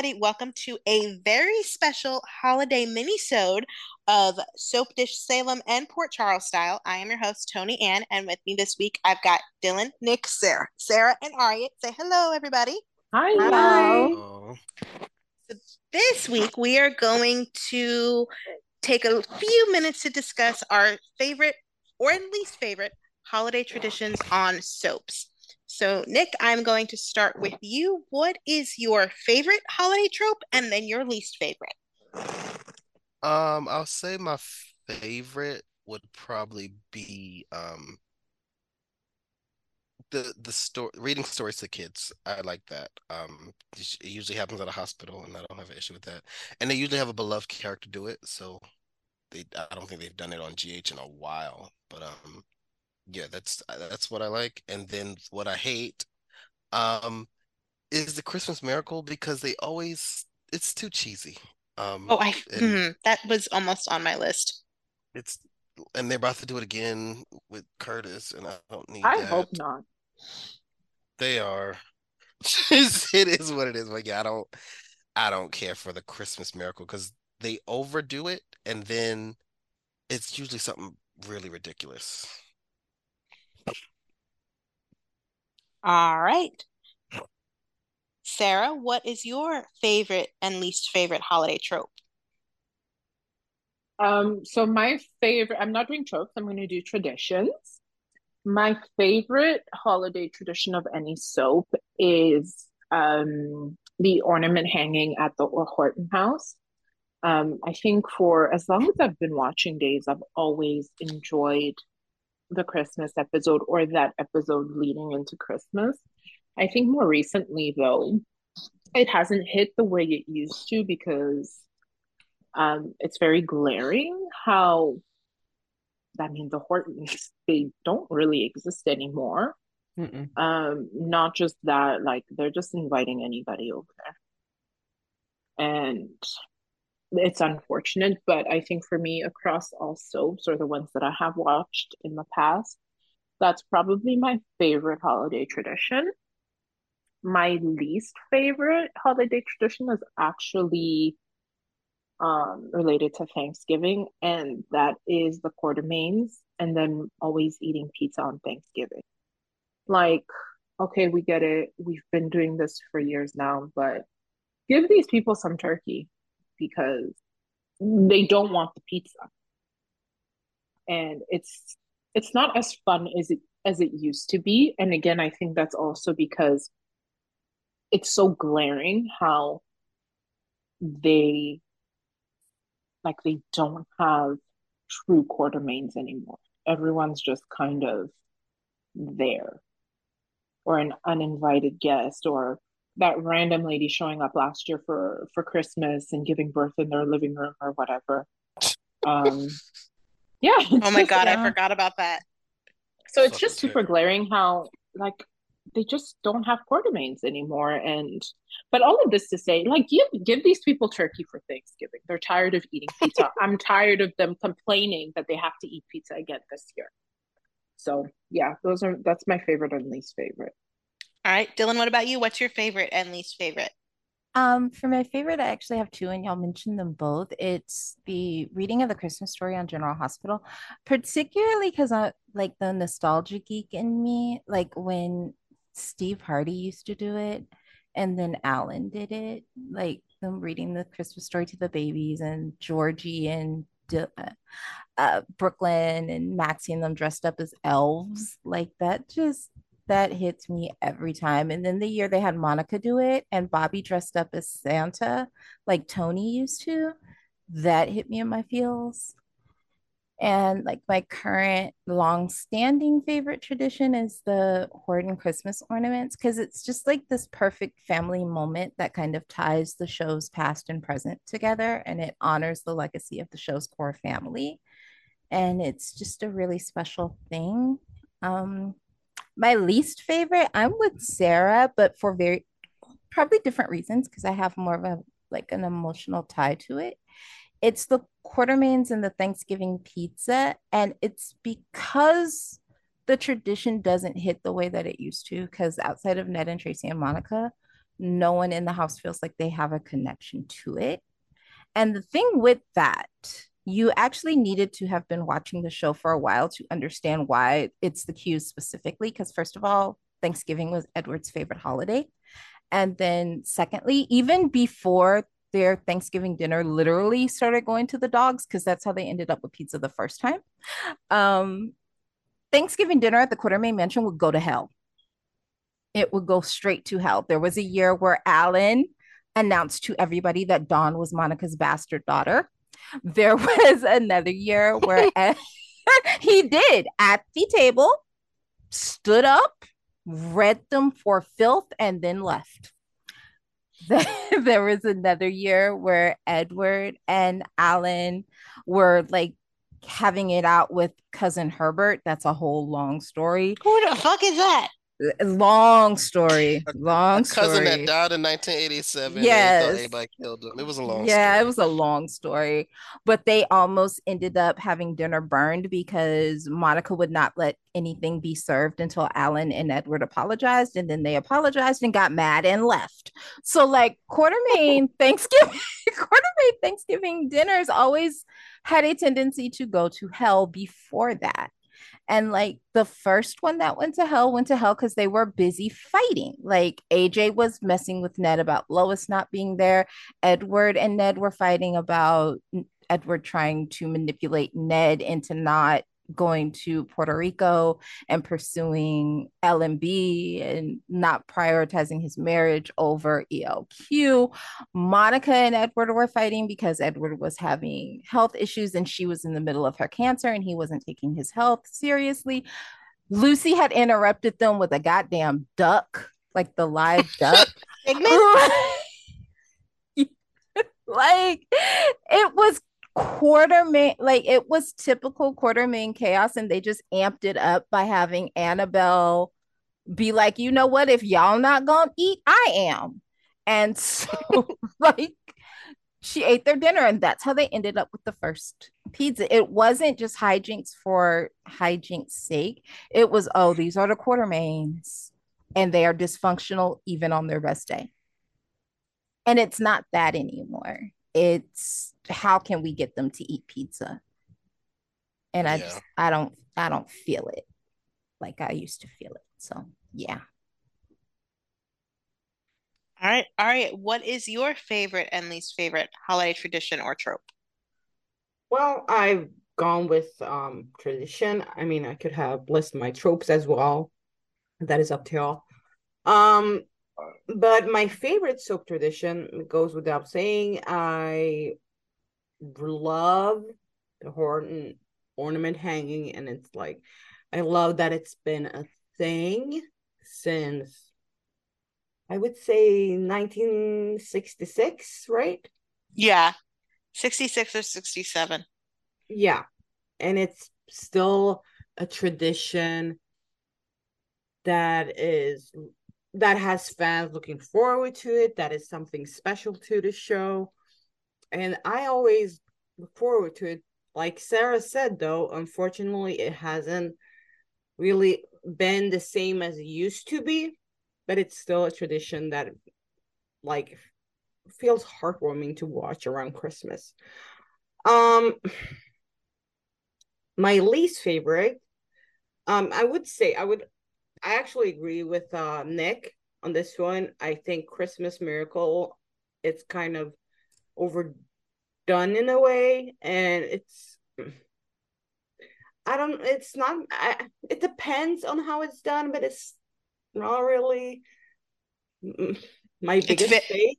Hey, hey, everybody. Welcome to a very special holiday mini-sode of Soap Dish Salem and Port Charles style. I am your host, Tony Ann, and with me this week, I've got Dylan, Nick, Sarah, Sarah, and Aria. Say hello, everybody. Hi. Hello. So this week, we are going to take a few minutes to discuss our favorite or least favorite holiday traditions on soaps. So, Nick, I'm going to start with you. What is your favorite holiday trope and then your least favorite? Um, I'll say my favorite would probably be um the the story reading stories to kids. I like that. Um, it usually happens at a hospital, and I don't have an issue with that. And they usually have a beloved character do it, so they I don't think they've done it on GH in a while. But um, yeah, that's that's what I like. And then what I hate, um, is the Christmas Miracle because they always it's too cheesy. Um, Oh, I and mhm, that was almost on my list. it's and they're about to do it again with Curtis, and I don't need I hope not. They are. It is what it is. But yeah, I don't I don't care for the Christmas Miracle because they overdo it, and then it's usually something really ridiculous. All right. Sarah, what is your favorite and least favorite holiday trope? Um, so my favorite, I'm not doing tropes, I'm going to do traditions. My favorite holiday tradition of any soap is um the ornament hanging at the Horton house. Um, I think for as long as I've been watching Days, I've always enjoyed the Christmas episode or that episode leading into Christmas. I think more recently, though, it hasn't hit the way it used to because um, it's very glaring how, I mean, the Hortons, they don't really exist anymore. Mm-mm. Um, not just that, like they're just inviting anybody over there. And it's unfortunate, but I think for me, across all soaps or the ones that I have watched in the past, that's probably my favorite holiday tradition. My least favorite holiday tradition is actually um related to Thanksgiving, and that is the Quartermaines and then always eating pizza on Thanksgiving. Like, okay, we get it. We've been doing this for years now, but give these people some turkey because they don't want the pizza. And it's it's not as fun as it as it used to be. And again, I think that's also because it's so glaring how they like they don't have true quartermaines anymore. Everyone's just kind of there or an uninvited guest or that random lady showing up last year for for Christmas and giving birth in their living room or whatever. Um yeah, Oh my just God, I uh, forgot about that. so it's Fucking just super glaring how like they just don't have quartermaines anymore and but all of this to say like give give these people turkey for Thanksgiving. They're tired of eating pizza. I'm tired of them complaining that they have to eat pizza again this year. So yeah, those are that's my favorite and least favorite. All right, Dylan, what about you? What's your favorite and least favorite? Um, for my favorite, I actually have two, and y'all mentioned them both. It's the reading of the Christmas story on General Hospital, particularly because I like the nostalgia geek in me, like when Steve Hardy used to do it, and then Alan did it, like them reading the Christmas story to the babies, and Georgie and uh, uh, Brooklyn and Maxie and them dressed up as elves. Like that just that hits me every time. And then the year they had Monica do it and Bobby dressed up as Santa, like Tony used to, that hit me in my feels. And like my current long-standing favorite tradition is the Horton Christmas ornaments because it's just like this perfect family moment that kind of ties the show's past and present together and it honors the legacy of the show's core family and it's just a really special thing. Um, my least favorite, I'm with Sarah, but for very probably different reasons because I have more of a like an emotional tie to it. It's the Quartermaines and the Thanksgiving pizza, and it's because the tradition doesn't hit the way that it used to. Because outside of Ned and Tracy and Monica, no one in the house feels like they have a connection to it. And the thing with that, you actually needed to have been watching the show for a while to understand why it's the Q's specifically. Because, first of all, Thanksgiving was Edward's favorite holiday. And then, secondly, even before their Thanksgiving dinner literally started going to the dogs, because that's how they ended up with pizza the first time. Um, Thanksgiving dinner at the Quartermaine Mansion would go to hell. It would go straight to hell. There was a year where Alan announced to everybody that Dawn was Monica's bastard daughter. There was another year where he did at the table, stood up, read them for filth, and then left. there was another year where Edward and Alan were like having it out with cousin Herbert. That's a whole long story. Who the fuck is that? Long story. Long a cousin story. that died in 1987. Yes. Anybody killed him. It was a long yeah, story. it was a long story. But they almost ended up having dinner burned because Monica would not let anything be served until Alan and Edward apologized. And then they apologized and got mad and left. So, like, quartermaine Thanksgiving, quartermaine Thanksgiving dinners always had a tendency to go to hell before that. And like the first one that went to hell went to hell because they were busy fighting. Like AJ was messing with Ned about Lois not being there. Edward and Ned were fighting about Edward trying to manipulate Ned into not going to Puerto Rico and pursuing LMB and not prioritizing his marriage over ELQ. Monica and Edward were fighting because Edward was having health issues and she was in the middle of her cancer and he wasn't taking his health seriously. Lucy had interrupted them with a goddamn duck, like the live duck. like it was Quartermaine like it was typical Quartermaine chaos and they just amped it up by having annabelle be like you know what? If y'all not gonna eat i am. And so like she ate their dinner and that's how they ended up with the first pizza. It wasn't just hijinks for hijinks sake. It was oh these are the Quartermaines and they are dysfunctional even on their best day. And it's not that anymore it's how can we get them to eat pizza and i Yeah. just i don't i don't feel it like i used to feel it so yeah All right, all right. What is your favorite and least favorite holiday tradition or trope? Well, I've gone with um tradition. I mean, I could have listed my tropes as well. That is up to y'all. Um, but my favorite soap tradition goes without saying. I love the Horton ornament hanging, and it's like I love that it's been a thing since I would say 1966, right? Yeah, 66 or 67. Yeah. And it's still a tradition that is that has fans looking forward to it, that is something special to the show. And I always look forward to it. Like Sarah said though, unfortunately it hasn't really been the same as it used to be, but it's still a tradition that like feels heartwarming to watch around Christmas. Um my least favorite um i would say i would i actually agree with uh nick on this one. I think christmas miracle it's kind of overdone in a way and it's i don't it's not I, it depends on how it's done but it's not really my biggest ve- faith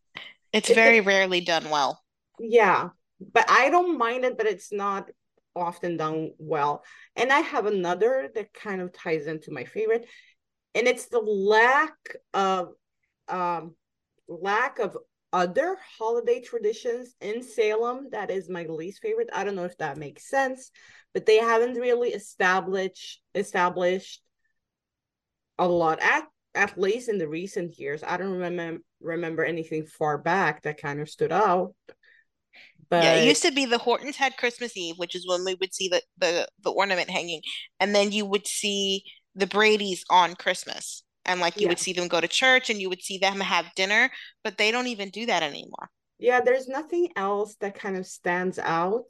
It's It's a- very rarely done well. yeah but i don't mind it but it's not often done well. And i have another that kind of ties into my favorite and it's the lack of um lack of other holiday traditions in salem that is my least favorite. I don't know if that makes sense but they haven't really established established a lot at at least in the recent years. I don't remember remember anything far back that kind of stood out but Yeah, it used to be the Hortons had Christmas Eve, which is when we would see the, the, the ornament hanging, and then you would see the Brady's on Christmas. and like you yeah. would see them go to church and you would see them have dinner, but they don't even do that anymore. Yeah, there's nothing else that kind of stands out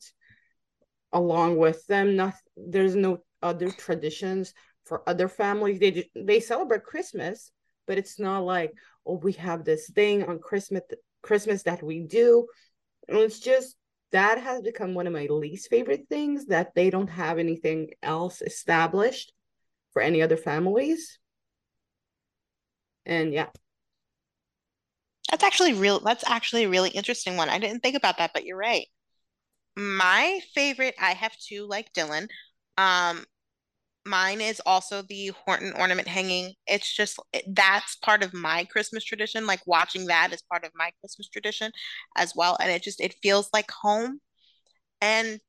along with them. Not there's no other traditions for other families. They they celebrate Christmas, but it's not like oh we have this thing on Christmas Christmas that we do. And it's just that has become one of my least favorite things that they don't have anything else established for any other families. And yeah. That's actually real that's actually a really interesting one. I didn't think about that, but you're right. My favorite, I have two like Dylan. Um mine is also the Horton ornament hanging. It's just that's part of my Christmas tradition. Like watching that is part of my Christmas tradition as well. And it just it feels like home. And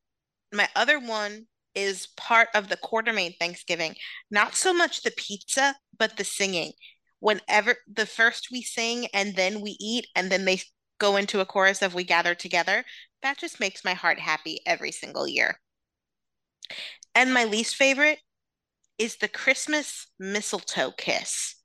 my other one is part of the Quartermaine Thanksgiving. Not so much the pizza, but the singing. Whenever the first we sing and then we eat and then they go into a chorus of we gather together, that just makes my heart happy every single year. And my least favorite is the Christmas mistletoe kiss.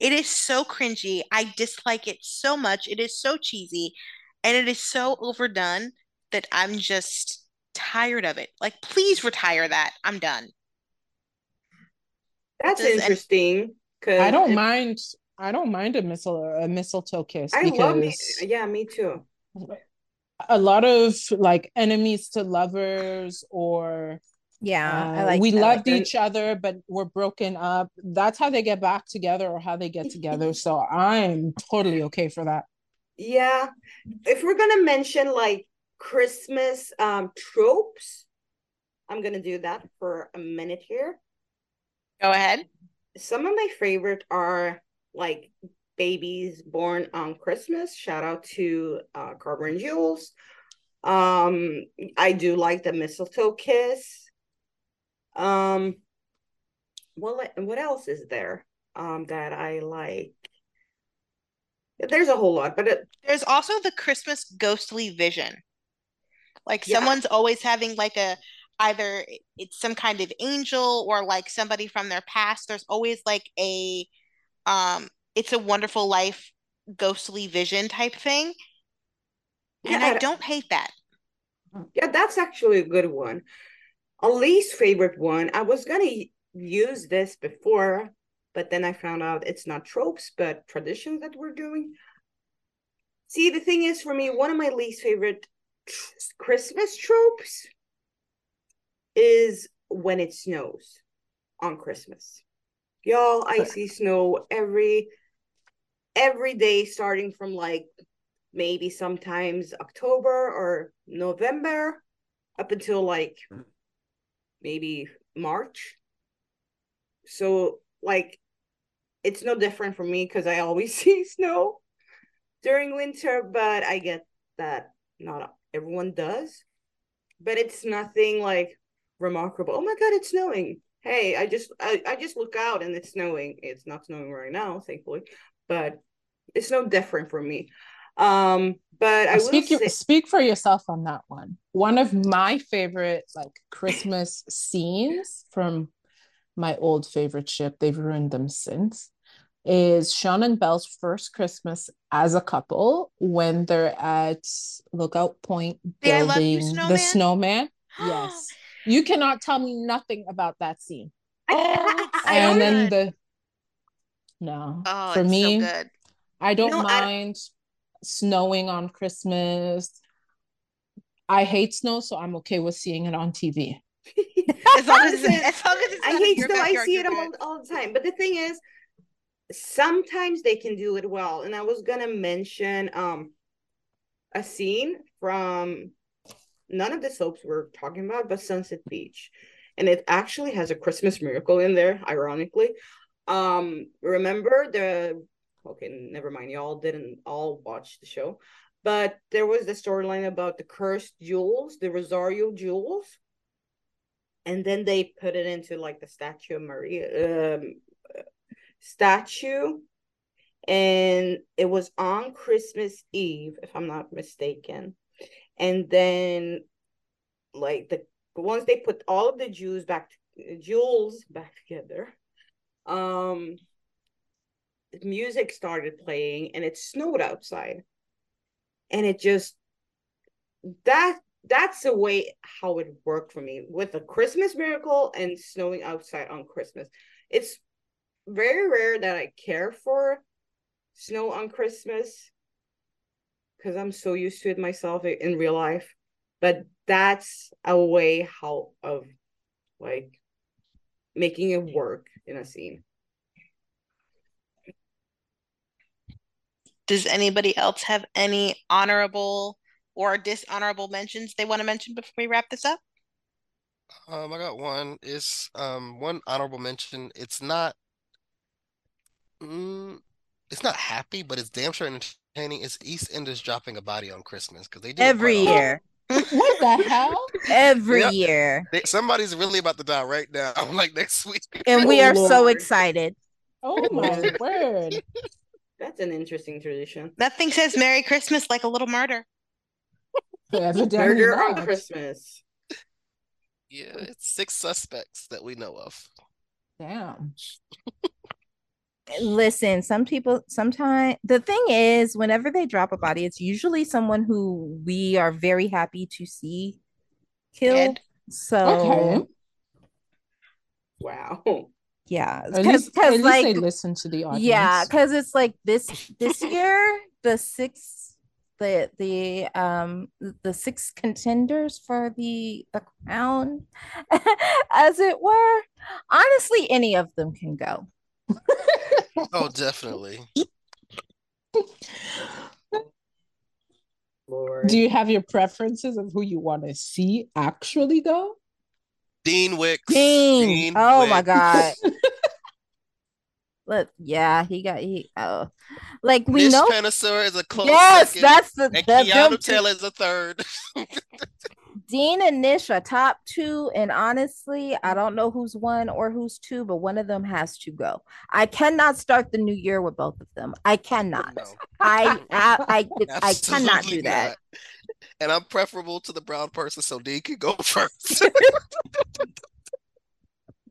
It is so cringy. I dislike it so much. It is so cheesy and it is so overdone that I'm just tired of it. Like, please retire that. I'm done. That's Does interesting. Cause I don't it, mind. I don't mind a mistle a mistletoe kiss. I because love me. Yeah, me too. A lot of like enemies to lovers or yeah, uh, like we that. loved each other, but we're broken up. That's how they get back together or how they get together. so I'm totally okay for that. Yeah. If we're gonna mention like Christmas um tropes, I'm gonna do that for a minute here. Go ahead. Some of my favorite are like babies born on Christmas. Shout out to uh Carver and Jules. Um, I do like the mistletoe kiss um, well, what else is there um that I like? There's a whole lot, but it, there's also the Christmas ghostly vision. Like yeah. someone's always having like a either it's some kind of angel or like somebody from their past. There's always like a um it's a wonderful life ghostly vision type thing. And yeah, I don't hate that. Yeah, that's actually a good one a least favorite one. I was gonna use this before, but then I found out it's not tropes, but traditions that we're doing. See, the thing is, for me, one of my least favorite Christmas tropes is when it snows on Christmas. Y'all, I see snow every every day starting from like maybe sometimes October or November up until like mm. maybe March. So like it's no different for me because I always see snow during winter, but I get that not everyone does. But it's nothing like remarkable. Oh my god, it's snowing. Hey, I just I, I just look out and it's snowing. It's not snowing right now, thankfully, but it's no different for me. Um, but I speak say- speak for yourself on that one. One of my favorite like Christmas scenes from my old favorite ship, they've ruined them since, is Shawn and Belle's first Christmas as a couple when they're at Lookout Point building you, snowman? the snowman. yes. You cannot tell me nothing about that scene. Oh, and then the no oh, for me so I don't mind I snowing on Christmas. I hate snow, so I'm okay with seeing it on TV. as long as, as, long as I hate snow, I see it all, all the time. But the thing is, sometimes they can do it well. And I was gonna mention um a scene from none of the soaps we're talking about, but Sunset Beach. And it actually has a Christmas miracle in there, ironically. Um, remember the okay, never mind. Y'all didn't all watch the show, but there was the storyline about the cursed jewels, the Rosario jewels, and then they put it into like the statue of Maria um, statue, and it was on Christmas Eve, if I'm not mistaken, and then like the once they put all of the Jews back jewels back together um music started playing and it snowed outside. And it just that that's the way how it worked for me with a Christmas miracle and snowing outside on Christmas. It's very rare that I care for snow on Christmas because I'm so used to it myself in real life. But that's a way how of like making it work in a scene. Does anybody else have any honorable or dishonorable mentions they want to mention before we wrap this up? Um, I got one. It's um one honorable mention. It's not. Mm, it's not happy, but it's damn sure entertaining. It's EastEnders dropping a body on Christmas because they do every year. what the hell? Every Yep. year, They, somebody's really about to die right now. I'm like next week. and we Oh, are so excited. Oh my word. That's an interesting tradition. That thing says Merry Christmas like a little murder. Evidently Murder on. Christmas. Yeah, it's six suspects that we know of. Damn. Listen, some people sometimes the thing is, whenever they drop a body, it's usually someone who we are very happy to see killed. Dead. So Okay. Wow. yeah, At because like they listen to the audience. yeah, because it's like this this year the six the the um the six contenders for the the crown, as it were. Honestly, any of them can go. Oh, definitely. Lord. Do you have your preferences of who you want to see actually go? Dean Wicks. Dean, Oh my god. Look, yeah, he got he oh like we Nish know Panesar is a close yes, second, that's the, and the them Keanu Taylor is a third. Dean and Nish are top two, and honestly, I don't know who's one or who's two, but one of them has to go. I cannot start the new year with both of them. I cannot. No, I I I, I cannot do that. not. And I'm preferable to the brown person, so Dean can go first.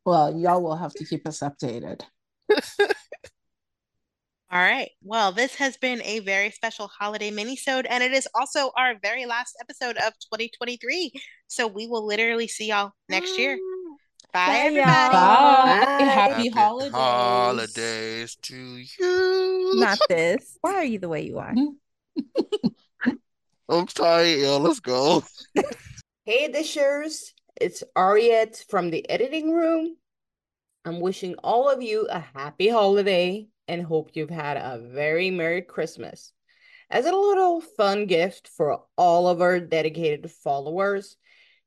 Well, y'all will have to keep us updated. All right. Well, this has been a very special holiday minisode, and it is also our very last episode of 2023. So we will literally see y'all next year. Mm. Bye, Bye, everybody. y'all. Bye. Bye. Happy holidays. holidays to you. Not this. Why are you the way you are? I'm tired. Yeah, let's go. Hey, dishers. It's Ariette from the editing room. I'm wishing all of you a happy holiday and hope you've had a very Merry Christmas. As a little fun gift for all of our dedicated followers,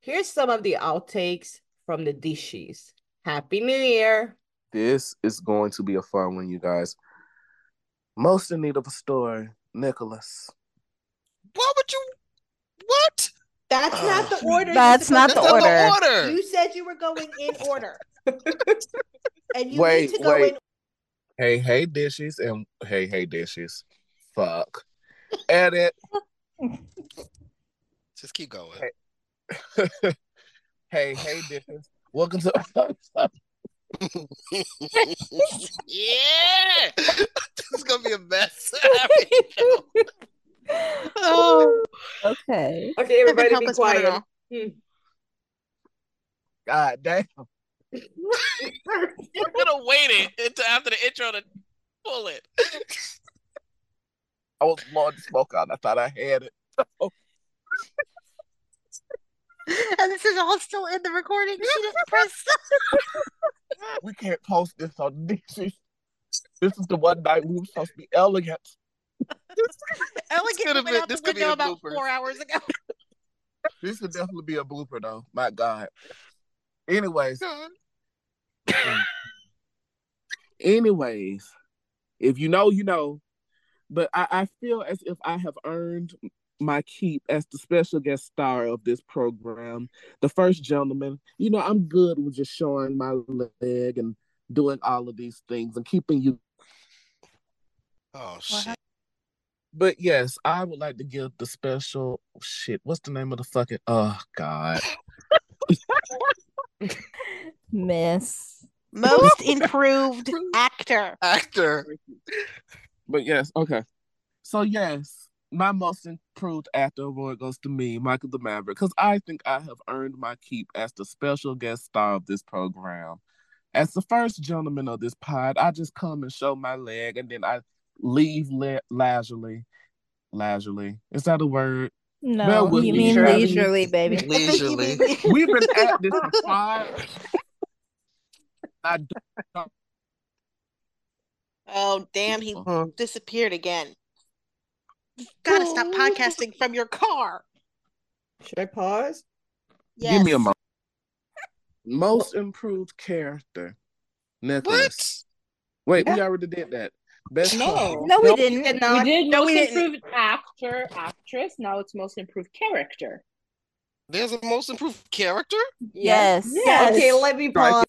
here's some of the outtakes from the dishes. Happy New Year! This is going to be a fun one, you guys. Most in need of a story, Nicholas. What would you? What? That's not the order. That's not That's the not order. the order. You said you were going in order. and you Wait, need to go wait. in Hey, hey, dishes, and hey, hey, dishes. Fuck. Edit. Just keep going. hey, hey, dishes. Welcome to. yeah, this is gonna be a mess. Oh, okay. Okay, everybody be us put it quiet. Hmm. God damn. You're gonna wait it until after the intro to pull it. I was blowing the smoke out. I thought I had it. And this is all still in the recording. She didn't press. We can't post this on dishes. This is the one night we were supposed to be elegant. Elegant could've went been- out this the could be window a about blooper. four hours ago. This would definitely be a blooper, though. My God. Anyways, anyways, if you know, you know. But I, I feel as if I have earned my keep as the special guest star of this program, the first gentleman. You know, I'm good with just showing my leg and doing all of these things and keeping you. Oh shit! But yes, I would like to give the special shit. What's the name of the fucking? Oh God. Miss Most improved actor. Actor. But yes, okay. So yes, my most improved actor award goes to me, Michael the Maverick, because I think I have earned my keep as the special guest star of this program. As the first gentleman of this pod, I just come and show my leg, and then I leave le- leisurely. Leisurely is that a word? No, Bear with you me, mean Shirley. leisurely, baby. Leisurely. We've been at this for five. I don't Oh damn, he Uh-huh. disappeared again. You gotta stop podcasting from your car. Should I pause? Yes. give me a moment. Most improved character, Nicholas. Wait, we already did that. Best No. No, we didn't. Did We not. did No, most we didn't. improved actor, actress. Now it's most improved character. There's a most improved character. Yes. Yes. Okay, let me pause.